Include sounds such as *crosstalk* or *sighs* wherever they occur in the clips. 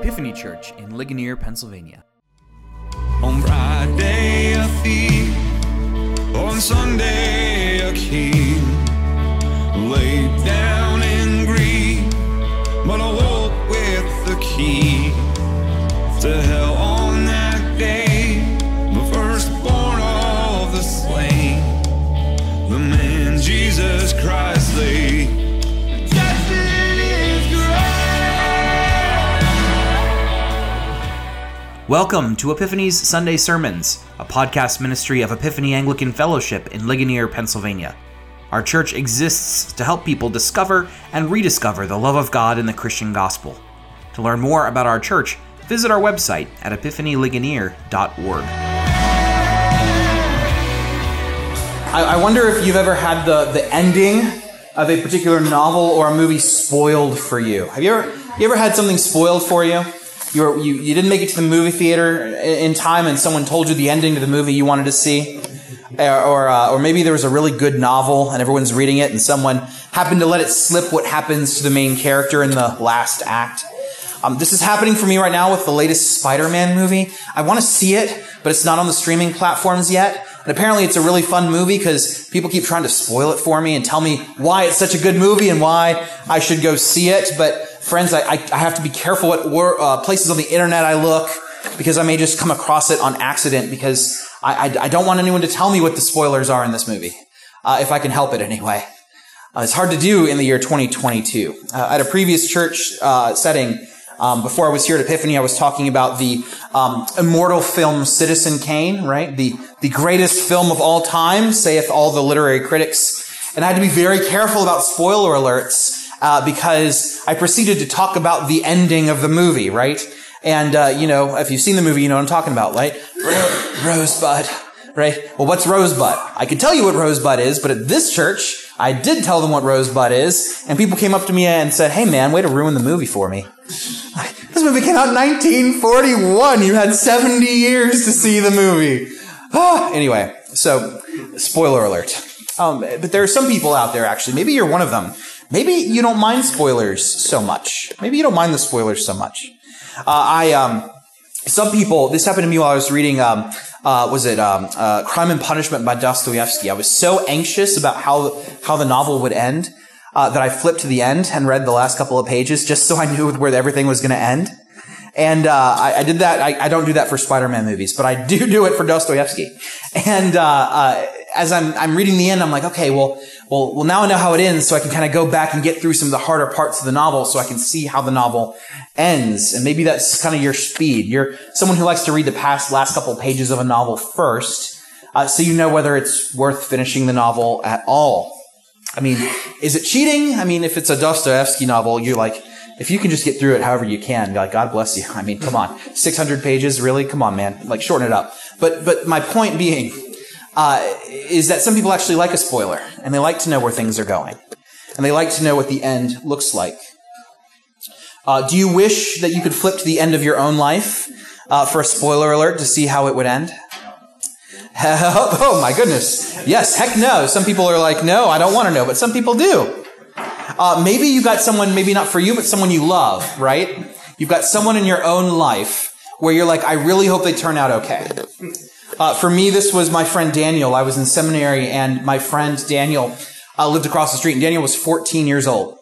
Epiphany Church in Ligonier, Pennsylvania. On Friday a thief, on Sunday a king, laid down Welcome to Epiphany's Sunday Sermons, a podcast ministry of Epiphany Anglican Fellowship in Ligonier, Pennsylvania. Our church exists to help people discover and rediscover the love of God in the Christian gospel. To learn more about our church, visit our website at epiphanyligonier.org. I, I wonder if you've ever had the, the ending of a particular novel or a movie spoiled for you. Have you ever you ever had something spoiled for you? You, were, you you didn't make it to the movie theater in time, and someone told you the ending to the movie you wanted to see, or or, uh, or maybe there was a really good novel and everyone's reading it, and someone happened to let it slip what happens to the main character in the last act. Um, this is happening for me right now with the latest Spider-Man movie. I want to see it, but it's not on the streaming platforms yet. And apparently it's a really fun movie because people keep trying to spoil it for me and tell me why it's such a good movie and why I should go see it. But friends, I, I, have to be careful what uh, places on the internet I look because I may just come across it on accident because I, I, I don't want anyone to tell me what the spoilers are in this movie, uh, if I can help it anyway. Uh, it's hard to do in the year 2022. Uh, at a previous church uh, setting, um, before I was here at Epiphany, I was talking about the um, immortal film Citizen Kane, right? The the greatest film of all time, saith all the literary critics. And I had to be very careful about spoiler alerts uh, because I proceeded to talk about the ending of the movie, right? And uh, you know, if you've seen the movie, you know what I'm talking about, right? Rosebud, right? Well, what's Rosebud? I can tell you what Rosebud is, but at this church, I did tell them what Rosebud is, and people came up to me and said, "Hey, man, way to ruin the movie for me." *laughs* This movie came out in 1941. You had 70 years to see the movie. Ah, *sighs* anyway, so spoiler alert. Um, but there are some people out there, actually. Maybe you're one of them. Maybe you don't mind spoilers so much. Maybe you don't mind the spoilers so much. Uh, I um, some people. This happened to me while I was reading. Um, uh, was it um, uh, Crime and Punishment by Dostoevsky? I was so anxious about how how the novel would end uh, that I flipped to the end and read the last couple of pages just so I knew where everything was going to end. And uh, I, I, did that. I, I, don't do that for Spider-Man movies, but I do do it for Dostoevsky. And uh, as I'm I'm reading the end, I'm like, okay, well, well, well, now I know how it ends, so I can kind of go back and get through some of the harder parts of the novel, so I can see how the novel ends. And maybe that's kind of your speed. You're someone who likes to read the past last couple pages of a novel first, uh, so you know whether it's worth finishing the novel at all. I mean, is it cheating? I mean, if it's a Dostoevsky novel, you're like, if you can just get through it however you can, like, God bless you. *laughs* I mean, come on. *laughs* 600 pages, really? Come on, man. Like, shorten it up. But, but my point being, uh, is that some people actually like a spoiler, and they like to know where things are going. And they like to know what the end looks like. Uh, do you wish that you could flip to the end of your own life uh, for a spoiler alert to see how it would end? oh my goodness. Yes, heck no. Some people are like, no, I don't want to know, but some people do. Uh, maybe you got someone, maybe not for you, but someone you love, right? You've got someone in your own life where you're like, I really hope they turn out okay. Uh, for me, this was my friend Daniel. I was in seminary and my friend Daniel uh, lived across the street and Daniel was 14 years old.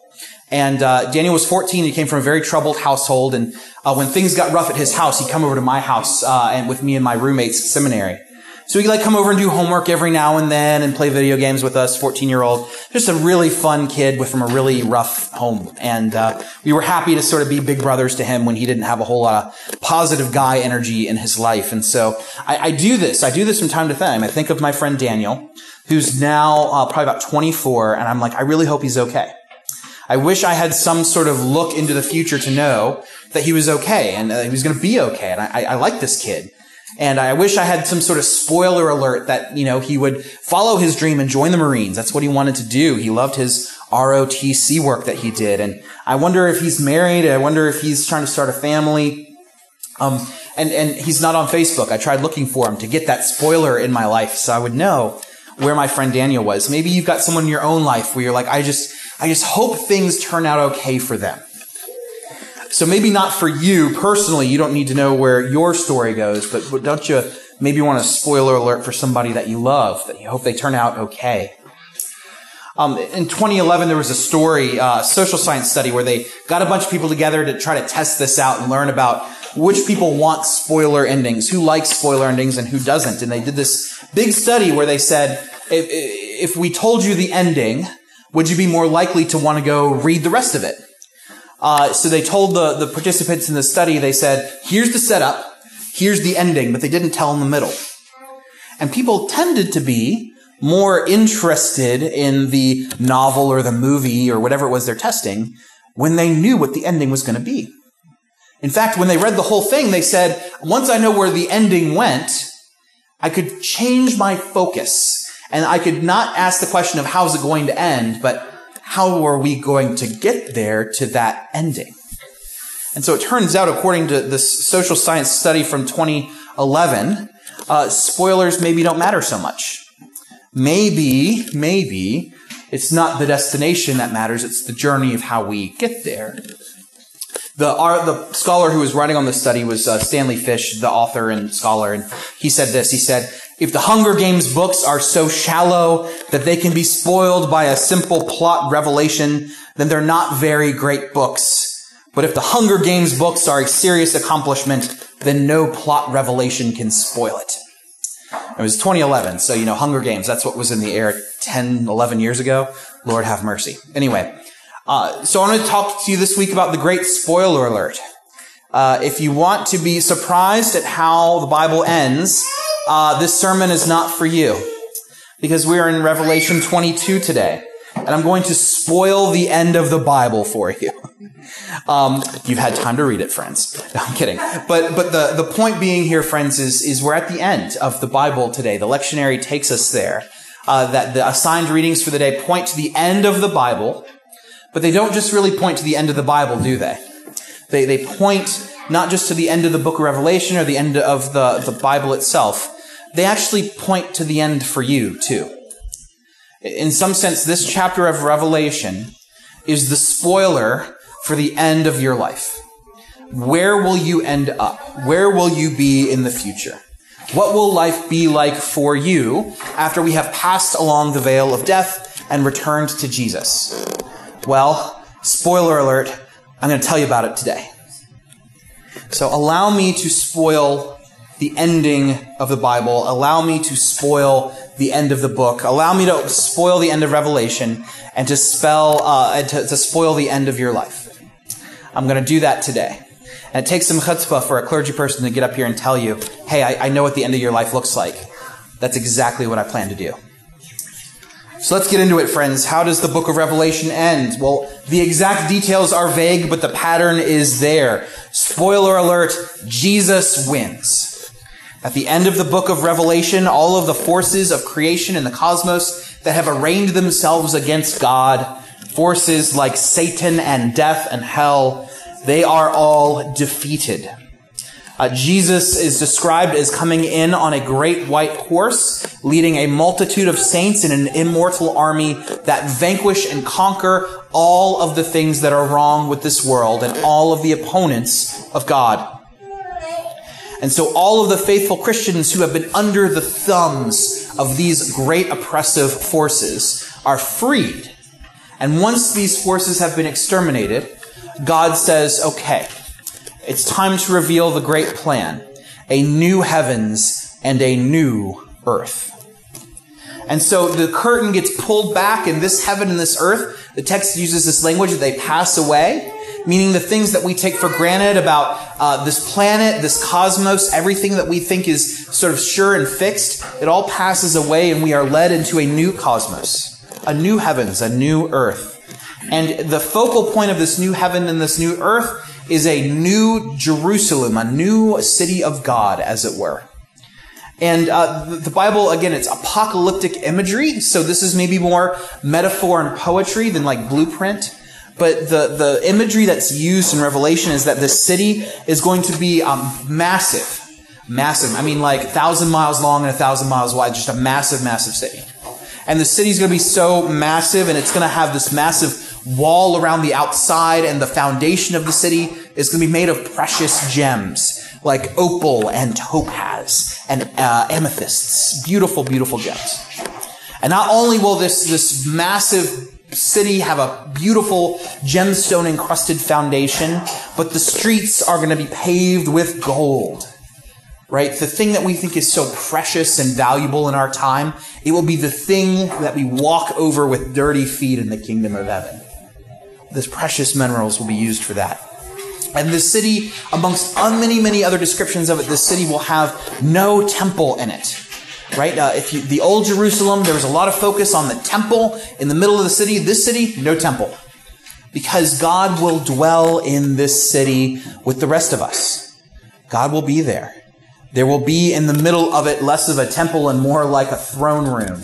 And uh, Daniel was 14. He came from a very troubled household. And uh, when things got rough at his house, he'd come over to my house uh, and with me and my roommates at seminary. So he'd like come over and do homework every now and then and play video games with us, 14 year old. Just a really fun kid with from a really rough home. And uh, we were happy to sort of be big brothers to him when he didn't have a whole lot of positive guy energy in his life. And so I, I do this. I do this from time to time. I think of my friend Daniel, who's now uh, probably about 24, and I'm like, I really hope he's okay. I wish I had some sort of look into the future to know that he was okay and uh, he was going to be okay. And I, I, I like this kid. And I wish I had some sort of spoiler alert that, you know, he would follow his dream and join the Marines. That's what he wanted to do. He loved his ROTC work that he did. And I wonder if he's married. I wonder if he's trying to start a family. Um, and, and he's not on Facebook. I tried looking for him to get that spoiler in my life so I would know where my friend Daniel was. Maybe you've got someone in your own life where you're like, I just, I just hope things turn out okay for them. So maybe not for you personally, you don't need to know where your story goes, but, don't you maybe want a spoiler alert for somebody that you love, that you hope they turn out okay? Um, in 2011, there was a story, uh, social science study, where they got a bunch of people together to try to test this out and learn about which people want spoiler endings, who likes spoiler endings and who doesn't. And they did this big study where they said, if, if we told you the ending, would you be more likely to want to go read the rest of it? Uh, so they told the, the participants in the study, they said, here's the setup, here's the ending, but they didn't tell in the middle. And people tended to be more interested in the novel or the movie or whatever it was they're testing when they knew what the ending was going to be. In fact, when they read the whole thing, they said, once I know where the ending went, I could change my focus and I could not ask the question of how's it going to end, but how are we going to get there to that ending? And so it turns out, according to this social science study from 2011, uh, spoilers maybe don't matter so much. Maybe, maybe it's not the destination that matters, it's the journey of how we get there. The, our, the scholar who was writing on this study was uh, Stanley Fish, the author and scholar, and he said this. He said, if the Hunger Games books are so shallow that they can be spoiled by a simple plot revelation, then they're not very great books. But if the Hunger Games books are a serious accomplishment, then no plot revelation can spoil it. It was 2011, so you know, Hunger Games, that's what was in the air 10, 11 years ago. Lord have mercy. Anyway, uh, so I want to talk to you this week about the great spoiler alert. Uh, if you want to be surprised at how the Bible ends, uh, this sermon is not for you because we are in Revelation 22 today, and I'm going to spoil the end of the Bible for you. *laughs* Um, you've had time to read it, friends. *laughs* No, I'm kidding. But but the, the point being here, friends, is is we're at the end of the Bible today. The lectionary takes us there. Uh, that the assigned readings for the day point to the end of the Bible, but they don't just really point to the end of the Bible, do they? They they point not just to the end of the book of Revelation or the end of the, the Bible itself. They actually point to the end for you too. In some sense, this chapter of Revelation is the spoiler for the end of your life. Where will you end up? Where will you be in the future? What will life be like for you after we have passed along the veil of death and returned to Jesus? Well, spoiler alert, I'm going to tell you about it today. So allow me to spoil the ending of the Bible. Allow me to spoil the end of the book. Allow me to spoil the end of Revelation and to spell uh, and to, to spoil the end of your life. I'm going to do that today. And it takes some chutzpah for a clergy person to get up here and tell you, hey, I, I know what the end of your life looks like. That's exactly what I plan to do. So let's get into it, friends. How does the book of Revelation end? Well, the exact details are vague, but the pattern is there. Spoiler alert, Jesus wins. At the end of the book of Revelation, all of the forces of creation and the cosmos that have arraigned themselves against God, forces like Satan and death and hell, they are all defeated. Uh, Jesus is described as coming in on a great white horse, leading a multitude of saints in an immortal army that vanquish and conquer all of the things that are wrong with this world and all of the opponents of God. And so all of the faithful Christians who have been under the thumbs of these great oppressive forces are freed. And once these forces have been exterminated, God says, okay, it's time to reveal the great plan a new heavens and a new earth. And so the curtain gets pulled back, and this heaven and this earth, the text uses this language that they pass away, meaning the things that we take for granted about uh, this planet, this cosmos, everything that we think is sort of sure and fixed, it all passes away, and we are led into a new cosmos, a new heavens, a new earth. And the focal point of this new heaven and this new earth is a new Jerusalem, a new city of God, as it were. And uh, the Bible, again, it's apocalyptic imagery, so this is maybe more metaphor and poetry than like blueprint. But the, the imagery that's used in Revelation is that this city is going to be um, massive. Massive. I mean, like, thousand miles long and a thousand miles wide, just a massive, massive city. And the city's going to be so massive, and it's going to have this massive wall around the outside and the foundation of the city is going to be made of precious gems like opal and topaz and uh, amethysts. Beautiful, beautiful gems. And not only will this, this massive city have a beautiful gemstone encrusted foundation, but the streets are going to be paved with gold. Right? The thing that we think is so precious and valuable in our time, it will be the thing that we walk over with dirty feet in the kingdom of heaven. This precious minerals will be used for that. And the city, amongst many, many other descriptions of it, this city will have no temple in it right? Uh, if you, the old Jerusalem, there was a lot of focus on the temple in the middle of the city. This city, no temple. Because God will dwell in this city with the rest of us. God will be there. There will be in the middle of it less of a temple and more like a throne room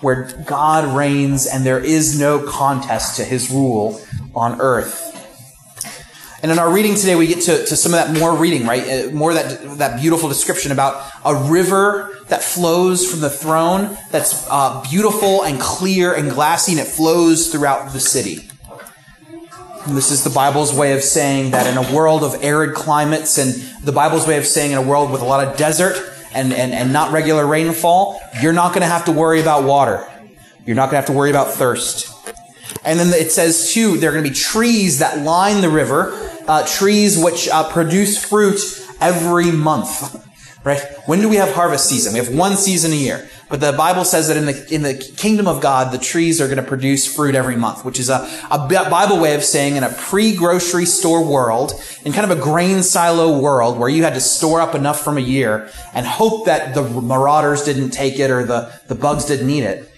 where God reigns and there is no contest to his rule on earth. And in our reading today, we get to, to some of that more reading, right? Uh, more that, that beautiful description about a river that flows from the throne that's uh, beautiful and clear and glassy, and it flows throughout the city. And this is the Bible's way of saying that in a world of arid climates, and the Bible's way of saying in a world with a lot of desert and, and, and not regular rainfall, you're not going to have to worry about water. You're not going to have to worry about thirst. And then it says, too, there are going to be trees that line the river uh, trees which uh, produce fruit every month. Right? When do we have harvest season? We have one season a year. But the Bible says that in the, in the kingdom of God, the trees are going to produce fruit every month, which is a, a Bible way of saying in a pre-grocery store world, in kind of a grain silo world where you had to store up enough from a year and hope that the marauders didn't take it or the, the bugs didn't eat it.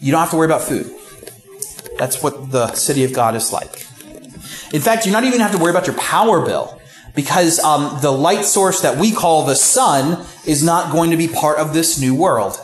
You don't have to worry about food. That's what the city of God is like. In fact, you're not even have to worry about your power bill because um, the light source that we call the sun is not going to be part of this new world.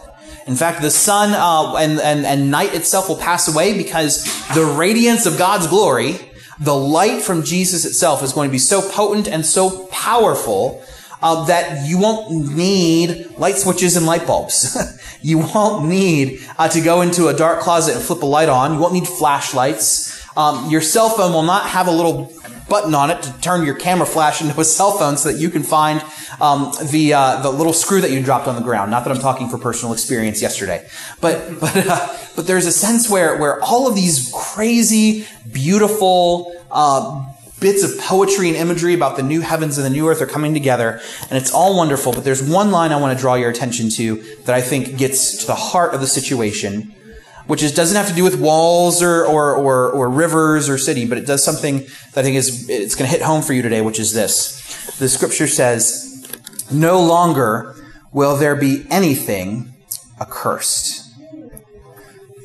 In fact, the sun uh, and, and, and night itself will pass away because the radiance of God's glory, the light from Jesus itself, is going to be so potent and so powerful uh, that you won't need light switches and light bulbs. *laughs* you won't need uh, to go into a dark closet and flip a light on. You won't need flashlights. Um, your cell phone will not have a little button on it to turn your camera flash into a cell phone so that you can find um, the uh, the little screw that you dropped on the ground. Not that I'm talking for personal experience yesterday, but *laughs* but uh, but there's a sense where where all of these crazy, beautiful. Uh, bits of poetry and imagery about the new heavens and the new earth are coming together, and it's all wonderful. But there's one line I want to draw your attention to that I think gets to the heart of the situation, which is doesn't have to do with walls or, or, or, or rivers or city, but it does something that I think is it's going to hit home for you today, which is this. The scripture says, "No longer will there be anything accursed."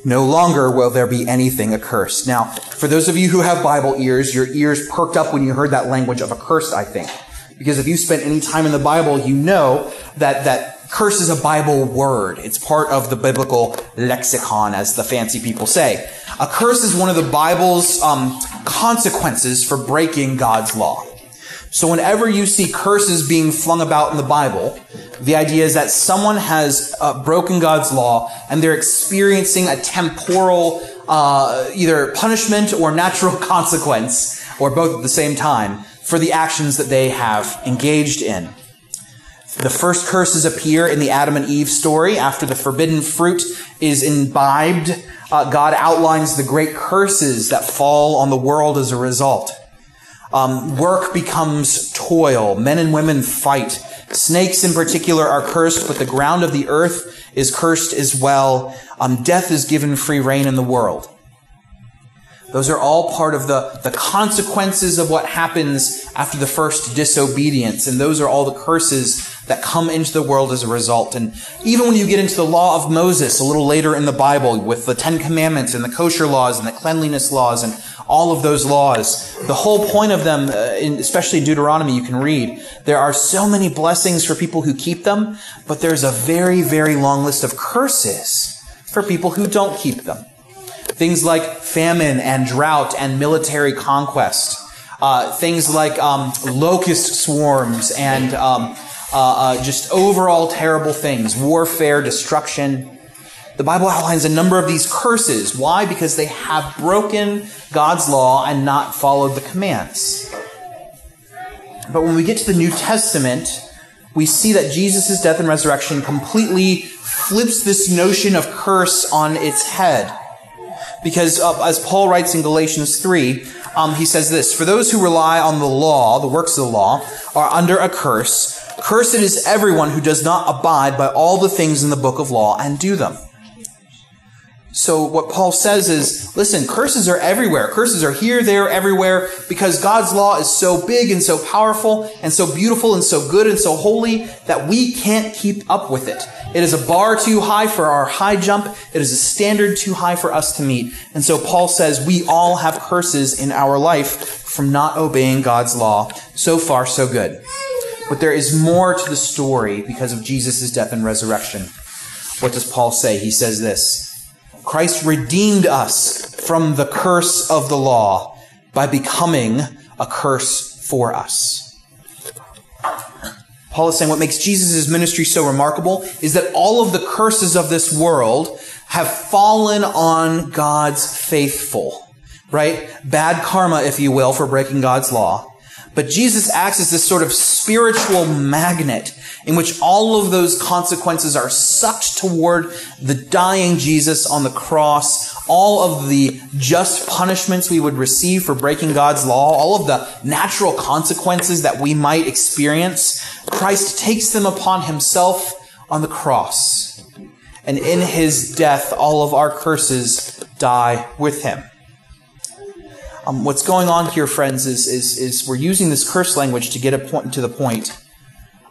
No longer will there be anything accursed. Now, for those of you who have Bible ears, your ears perked up when you heard that language of accursed, I think. Because if you spent any time in the Bible, you know that, that curse is a Bible word. It's part of the biblical lexicon, as the fancy people say. A curse is one of the Bible's um, consequences for breaking God's law. So whenever you see curses being flung about in the Bible, the idea is that someone has uh, broken God's law and they're experiencing a temporal, uh, either punishment or natural *laughs* consequence, or both at the same time, for the actions that they have engaged in. The first curses appear in the Adam and Eve story. After the forbidden fruit is imbibed, uh, God outlines the great curses that fall on the world as a result. Um, work becomes toil. Men and women fight. Snakes in particular are cursed, but the ground of the earth is cursed as well. Um, death is given free reign in the world. Those are all part of the, the consequences of what happens after the first disobedience. And those are all the curses that come into the world as a result. And even when you get into the law of Moses a little later in the Bible with the Ten Commandments and the kosher laws and the cleanliness laws and all of those laws, the whole point of them, uh, especially Deuteronomy, you can read, there are so many blessings for people who keep them, but there's a very, very long list of curses for people who don't keep them. Things like famine and drought and military conquest. Uh, things like um, locust swarms and um, uh, uh, just overall terrible things, warfare, destruction. the Bible outlines a number of these curses. Why? Because they have broken God's law and not followed the commands. But when we get to the New Testament, we see that Jesus' death and resurrection completely flips this notion of curse on its head. Because uh, as Paul writes in Galatians 3, um, he says this For those who rely on the law, the works of the law, are under a curse. Cursed is everyone who does not abide by all the things in the book of law and do them. So what Paul says is, listen, curses are everywhere. Curses are here, there, everywhere, because God's law is so big and so powerful and so beautiful and so good and so holy that we can't keep up with it. It is a bar too high for our high jump. It is a standard too high for us to meet. And so Paul says we all have curses in our life from not obeying God's law. So far, so good. But there is more to the story because of Jesus' death and resurrection. What does Paul say? He says this. Christ redeemed us from the curse of the law by becoming a curse for us. Paul is saying what makes Jesus' ministry so remarkable is that all of the curses of this world have fallen on God's faithful, right? Bad karma, if you will, for breaking God's law. But Jesus acts as this sort of spiritual magnet in which all of those consequences are sucked toward the dying Jesus on the cross, all of the just punishments we would receive for breaking God's law, all of the natural consequences that we might experience, Christ takes them upon himself on the cross. And in his death, all of our curses die with him. Um, what's going on here, friends, is, is, is we're using this curse language to get a point to the point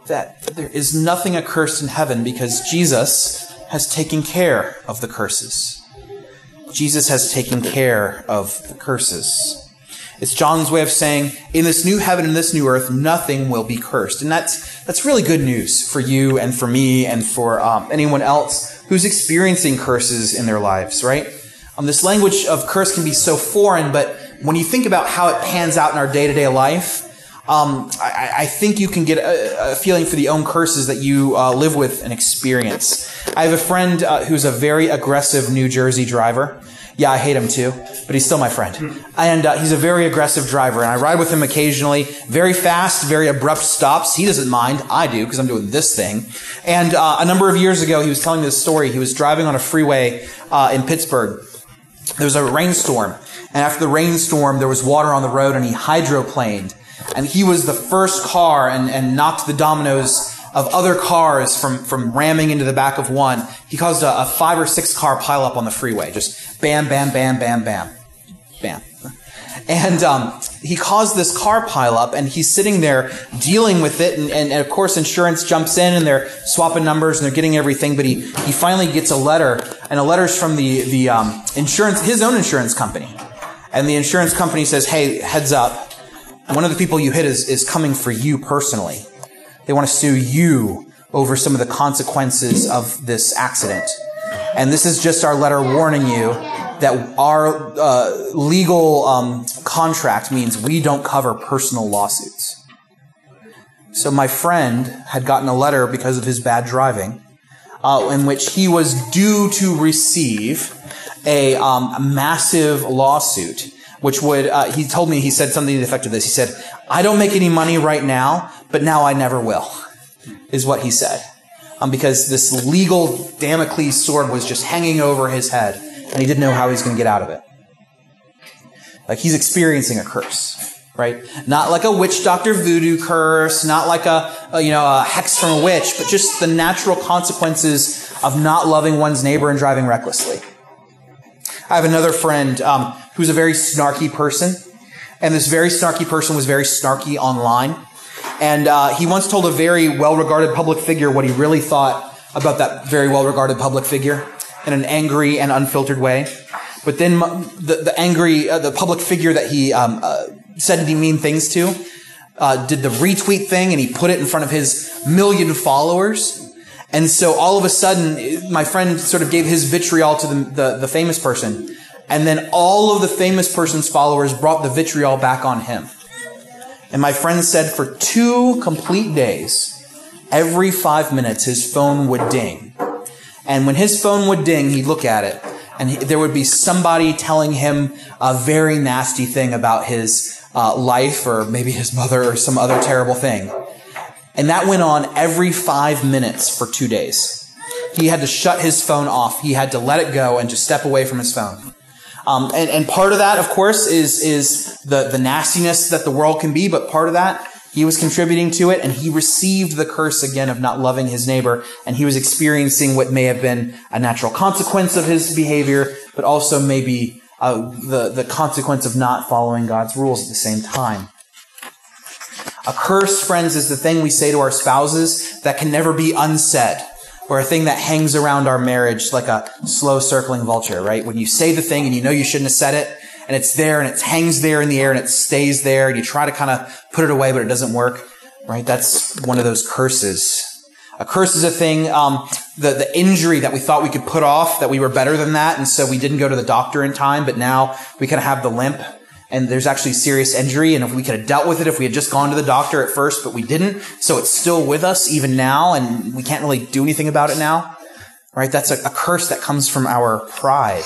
that there is nothing accursed in heaven because Jesus has taken care of the curses. Jesus has taken care of the curses. It's John's way of saying, in this new heaven and this new earth, nothing will be cursed. And that's, that's really good news for you and for me and for um, anyone else who's experiencing curses in their lives, right? Um, this language of curse can be so foreign, but when you think about how it pans out in our day to day life, um, I, I, think you can get a, a, feeling for the own curses that you uh, live with and experience. I have a friend uh, who's a very aggressive New Jersey driver. Yeah, I hate him too, but he's still my friend. And uh, he's a very aggressive driver, and I ride with him occasionally. Very fast, very abrupt stops. He doesn't mind. I do, because I'm doing this thing. And uh, a number of years ago, he was telling me this story. He was driving on a freeway uh, in Pittsburgh. There was a rainstorm, and after the rainstorm, there was water on the road, and he hydroplaned. And he was the first car and, and knocked the dominoes of other cars from, from ramming into the back of one. He caused a, a five or six car pileup on the freeway. Just bam, bam, bam, bam, bam. Bam. And um, he caused this car pileup, and he's sitting there dealing with it. And, and, and, of course, insurance jumps in, and they're swapping numbers, and they're getting everything. But he, he finally gets a letter, and a letter's from the the um, insurance, his own insurance company. And the insurance company says, "Hey, heads up, one of the people you hit is is coming for you personally. They want to sue you over some of the consequences of this accident." And this is just our letter warning you that our uh, legal um, contract means we don't cover personal lawsuits. So my friend had gotten a letter because of his bad driving, uh, in which he was due to receive a, um, massive lawsuit. Which would, uh, he told me, he said something to the effect of this. He said, I don't make any money right now, but now I never will, is what he said. Um, because this legal Damocles sword was just hanging over his head and he didn't know how he was going to get out of it. Like he's experiencing a curse, right? Not like a witch doctor voodoo curse, not like a, a, you know a hex from a witch, but just the natural consequences of not loving one's neighbor and driving recklessly. I have another friend um, who's a very snarky person, and this very snarky person was very snarky online. And uh, he once told a very well-regarded public figure what he really thought about that very well-regarded public figure in an angry and unfiltered way. But then the, the angry, uh, the public figure that he um, uh, said any mean things to uh, did the retweet thing and he put it in front of his million followers. And so all of a sudden, my friend sort of gave his vitriol to the, the, the famous person. And then all of the famous person's followers brought the vitriol back on him. And my friend said for two complete days, every five minutes, his phone would ding And when his phone would ding, he'd look at it, and he, there would be somebody telling him a very nasty thing about his uh, life, or maybe his mother, or some other terrible thing. And that went on every five minutes for two days. He had to shut his phone off. He had to let it go and just step away from his phone. Um, and, and part of that, of course, is, is the, the nastiness that the world can be, but part of that, he was contributing to it and he received the curse again of not loving his neighbor and he was experiencing what may have been a natural consequence of his behavior, but also maybe uh, the, the consequence of not following God's rules at the same time. A curse, friends, is the thing we say to our spouses that can never be unsaid or a thing that hangs around our marriage like a slow circling vulture, right? When you say the thing and you know you shouldn't have said it, and it's there and it hangs there in the air and it stays there, and you try to kind of put it away, but it doesn't work, right? That's one of those curses. A curse is a thing, um, the, the injury that we thought we could put off, that we were better than that, and so we didn't go to the doctor in time, but now we kind of have the limp, and there's actually serious injury, and if we could have dealt with it if we had just gone to the doctor at first, but we didn't, so it's still with us even now, and we can't really do anything about it now, right? That's a, a curse that comes from our pride.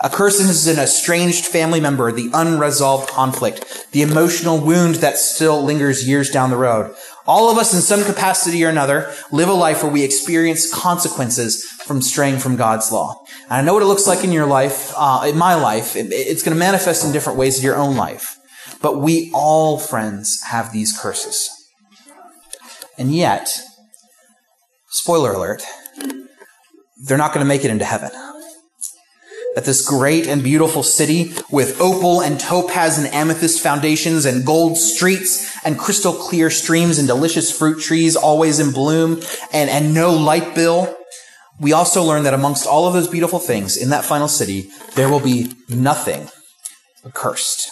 A curse is an estranged family member, the unresolved conflict, the emotional wound that still lingers years down the road. All of us, in some capacity or another, live a life where we experience consequences from straying from God's law. And I know what it looks like in your life, uh, in my life. It, it's going to manifest in different ways in your own life. But we all, friends, have these curses. And yet, spoiler alert, they're not going to make it into heaven that this great and beautiful city with opal and topaz and amethyst foundations and gold streets and crystal clear streams and delicious fruit trees always in bloom and, and no light bill. We also learn that amongst all of those beautiful things in that final city, there will be nothing accursed.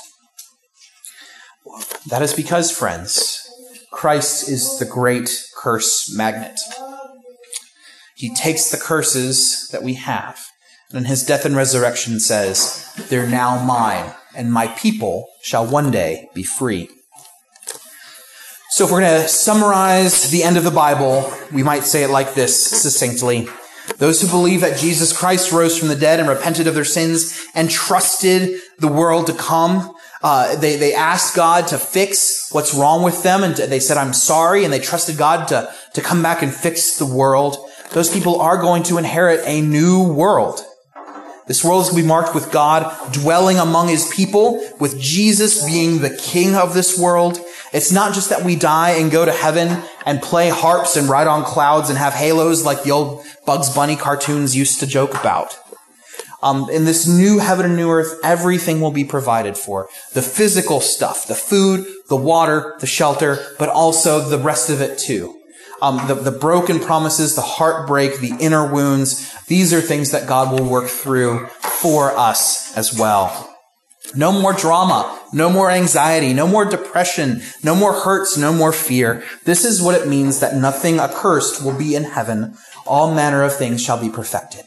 That is because, friends, Christ is the great curse magnet. He takes the curses that we have and his death and resurrection says, They're now mine, and my people shall one day be free. So if we're going to summarize the end of the Bible, we might say it like this succinctly. Those who believe that Jesus Christ rose from the dead and repented of their sins and trusted the world to come, uh, they, they asked God to fix what's wrong with them and they said, I'm sorry. And they trusted God to, to come back and fix the world. Those people are going to inherit a new world. This world is going to be marked with God dwelling among his people, with Jesus being the king of this world. It's not just that we die and go to heaven and play harps and ride on clouds and have halos like the old Bugs Bunny cartoons used to joke about. Um, in this new heaven and new earth, everything will be provided for. The physical stuff, the food, the water, the shelter, but also the rest of it too um, the, the broken promises, the heartbreak, the inner wounds. These are things that God will work through for us as well. No more drama, no more anxiety, no more depression, no more hurts, no more fear. This is what it means that nothing accursed will be in heaven. All manner of things shall be perfected.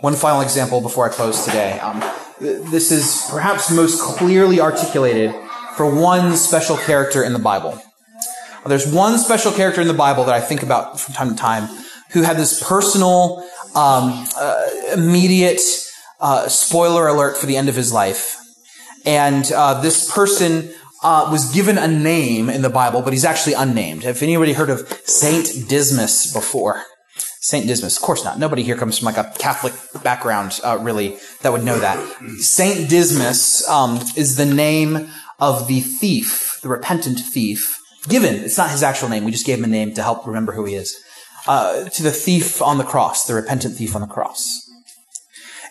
One final example before I close today. Um, this is perhaps most clearly articulated for one special character in the Bible. There's one special character in the Bible that I think about from time to time who had this personal, um, uh, immediate uh, spoiler alert for the end of his life. And uh, this person uh, was given a name in the Bible, but he's actually unnamed. Have anybody heard of Saint Dismas before? Saint Dismas, of course not. Nobody here comes from like a Catholic background, uh, really, that would know that. Saint Dismas um, is the name of the thief, the repentant thief, given, it's not his actual name, we just gave him a name to help remember who he is, uh, to the thief on the cross, the repentant thief on the cross.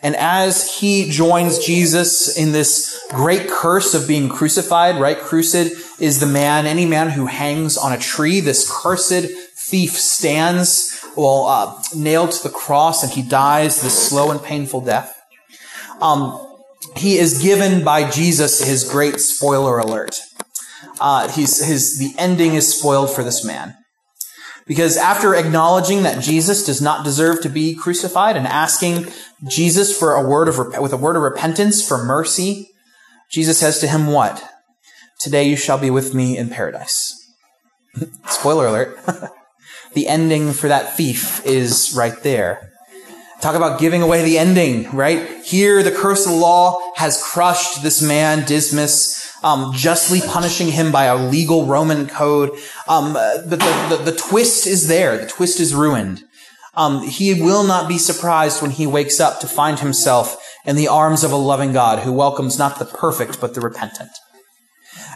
And as he joins Jesus in this great curse of being crucified, right? Crucid is the man, any man who hangs on a tree. This cursed thief stands, well, uh, nailed to the cross and he dies this slow and painful death. Um, he is given by Jesus his great spoiler alert uh, he's, his, the ending is spoiled for this man. Because after acknowledging that Jesus does not deserve to be crucified and asking Jesus for a word of, with a word of repentance for mercy, Jesus says to him, what? Today you shall be with me in paradise. *laughs* Spoiler alert. *laughs* the ending for that thief is right there. Talk about giving away the ending, right? Here, the curse of the law has crushed this man, Dismas, um, justly punishing him by a legal Roman code. Um, but the, the, the, twist is there. The twist is ruined. Um, he will not be surprised when he wakes up to find himself in the arms of a loving God who welcomes not the perfect, but the repentant.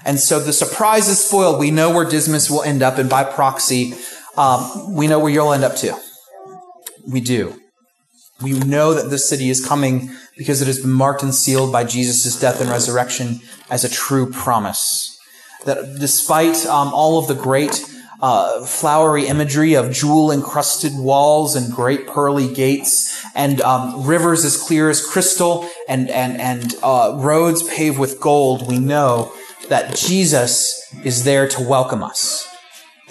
And so the surprise is spoiled. We know where Dismas will end up, and by proxy, um, we know where you'll end up too. We do. We know that this city is coming because it has been marked and sealed by Jesus' death and resurrection as a true promise. That despite um, all of the great uh, flowery imagery of jewel encrusted walls and great pearly gates and um, rivers as clear as crystal and, and, and uh, roads paved with gold, we know that Jesus is there to welcome us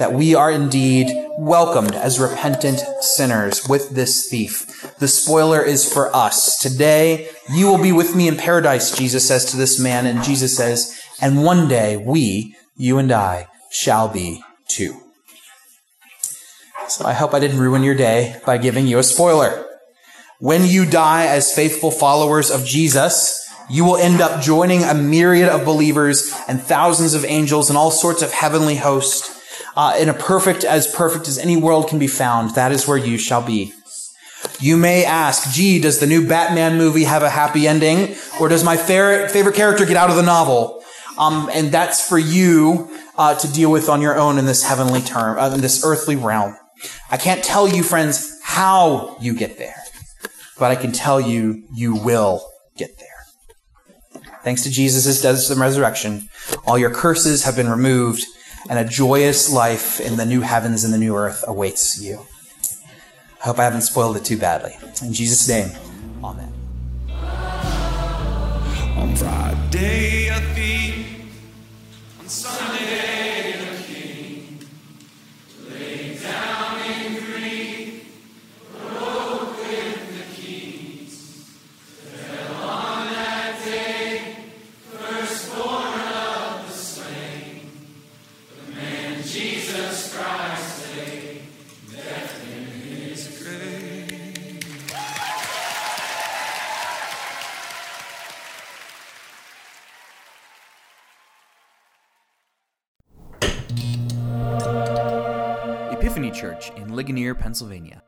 that we are indeed welcomed as repentant sinners with this thief. The spoiler is for us. Today, you will be with me in paradise, Jesus says to this man, and Jesus says, and one day we, you and I, shall be too. So I hope I didn't ruin your day by giving you a spoiler. When you die as faithful followers of Jesus, you will end up joining a myriad of believers and thousands of angels and all sorts of heavenly hosts uh, in a perfect, as perfect as any world can be found. That is where you shall be. You may ask, gee, does the new Batman movie have a happy ending? Or does my favorite, character get out of the novel? Um, and that's for you uh, to deal with on your own in this heavenly term, uh, in this earthly realm. I can't tell you, friends, how you get there, but I can tell you, you will get there. Thanks to Jesus' death and resurrection, all your curses have been removed and a joyous life in the new heavens and the new earth awaits you. I hope I haven't spoiled it too badly. In Jesus' name, amen. On Friday, Pennsylvania.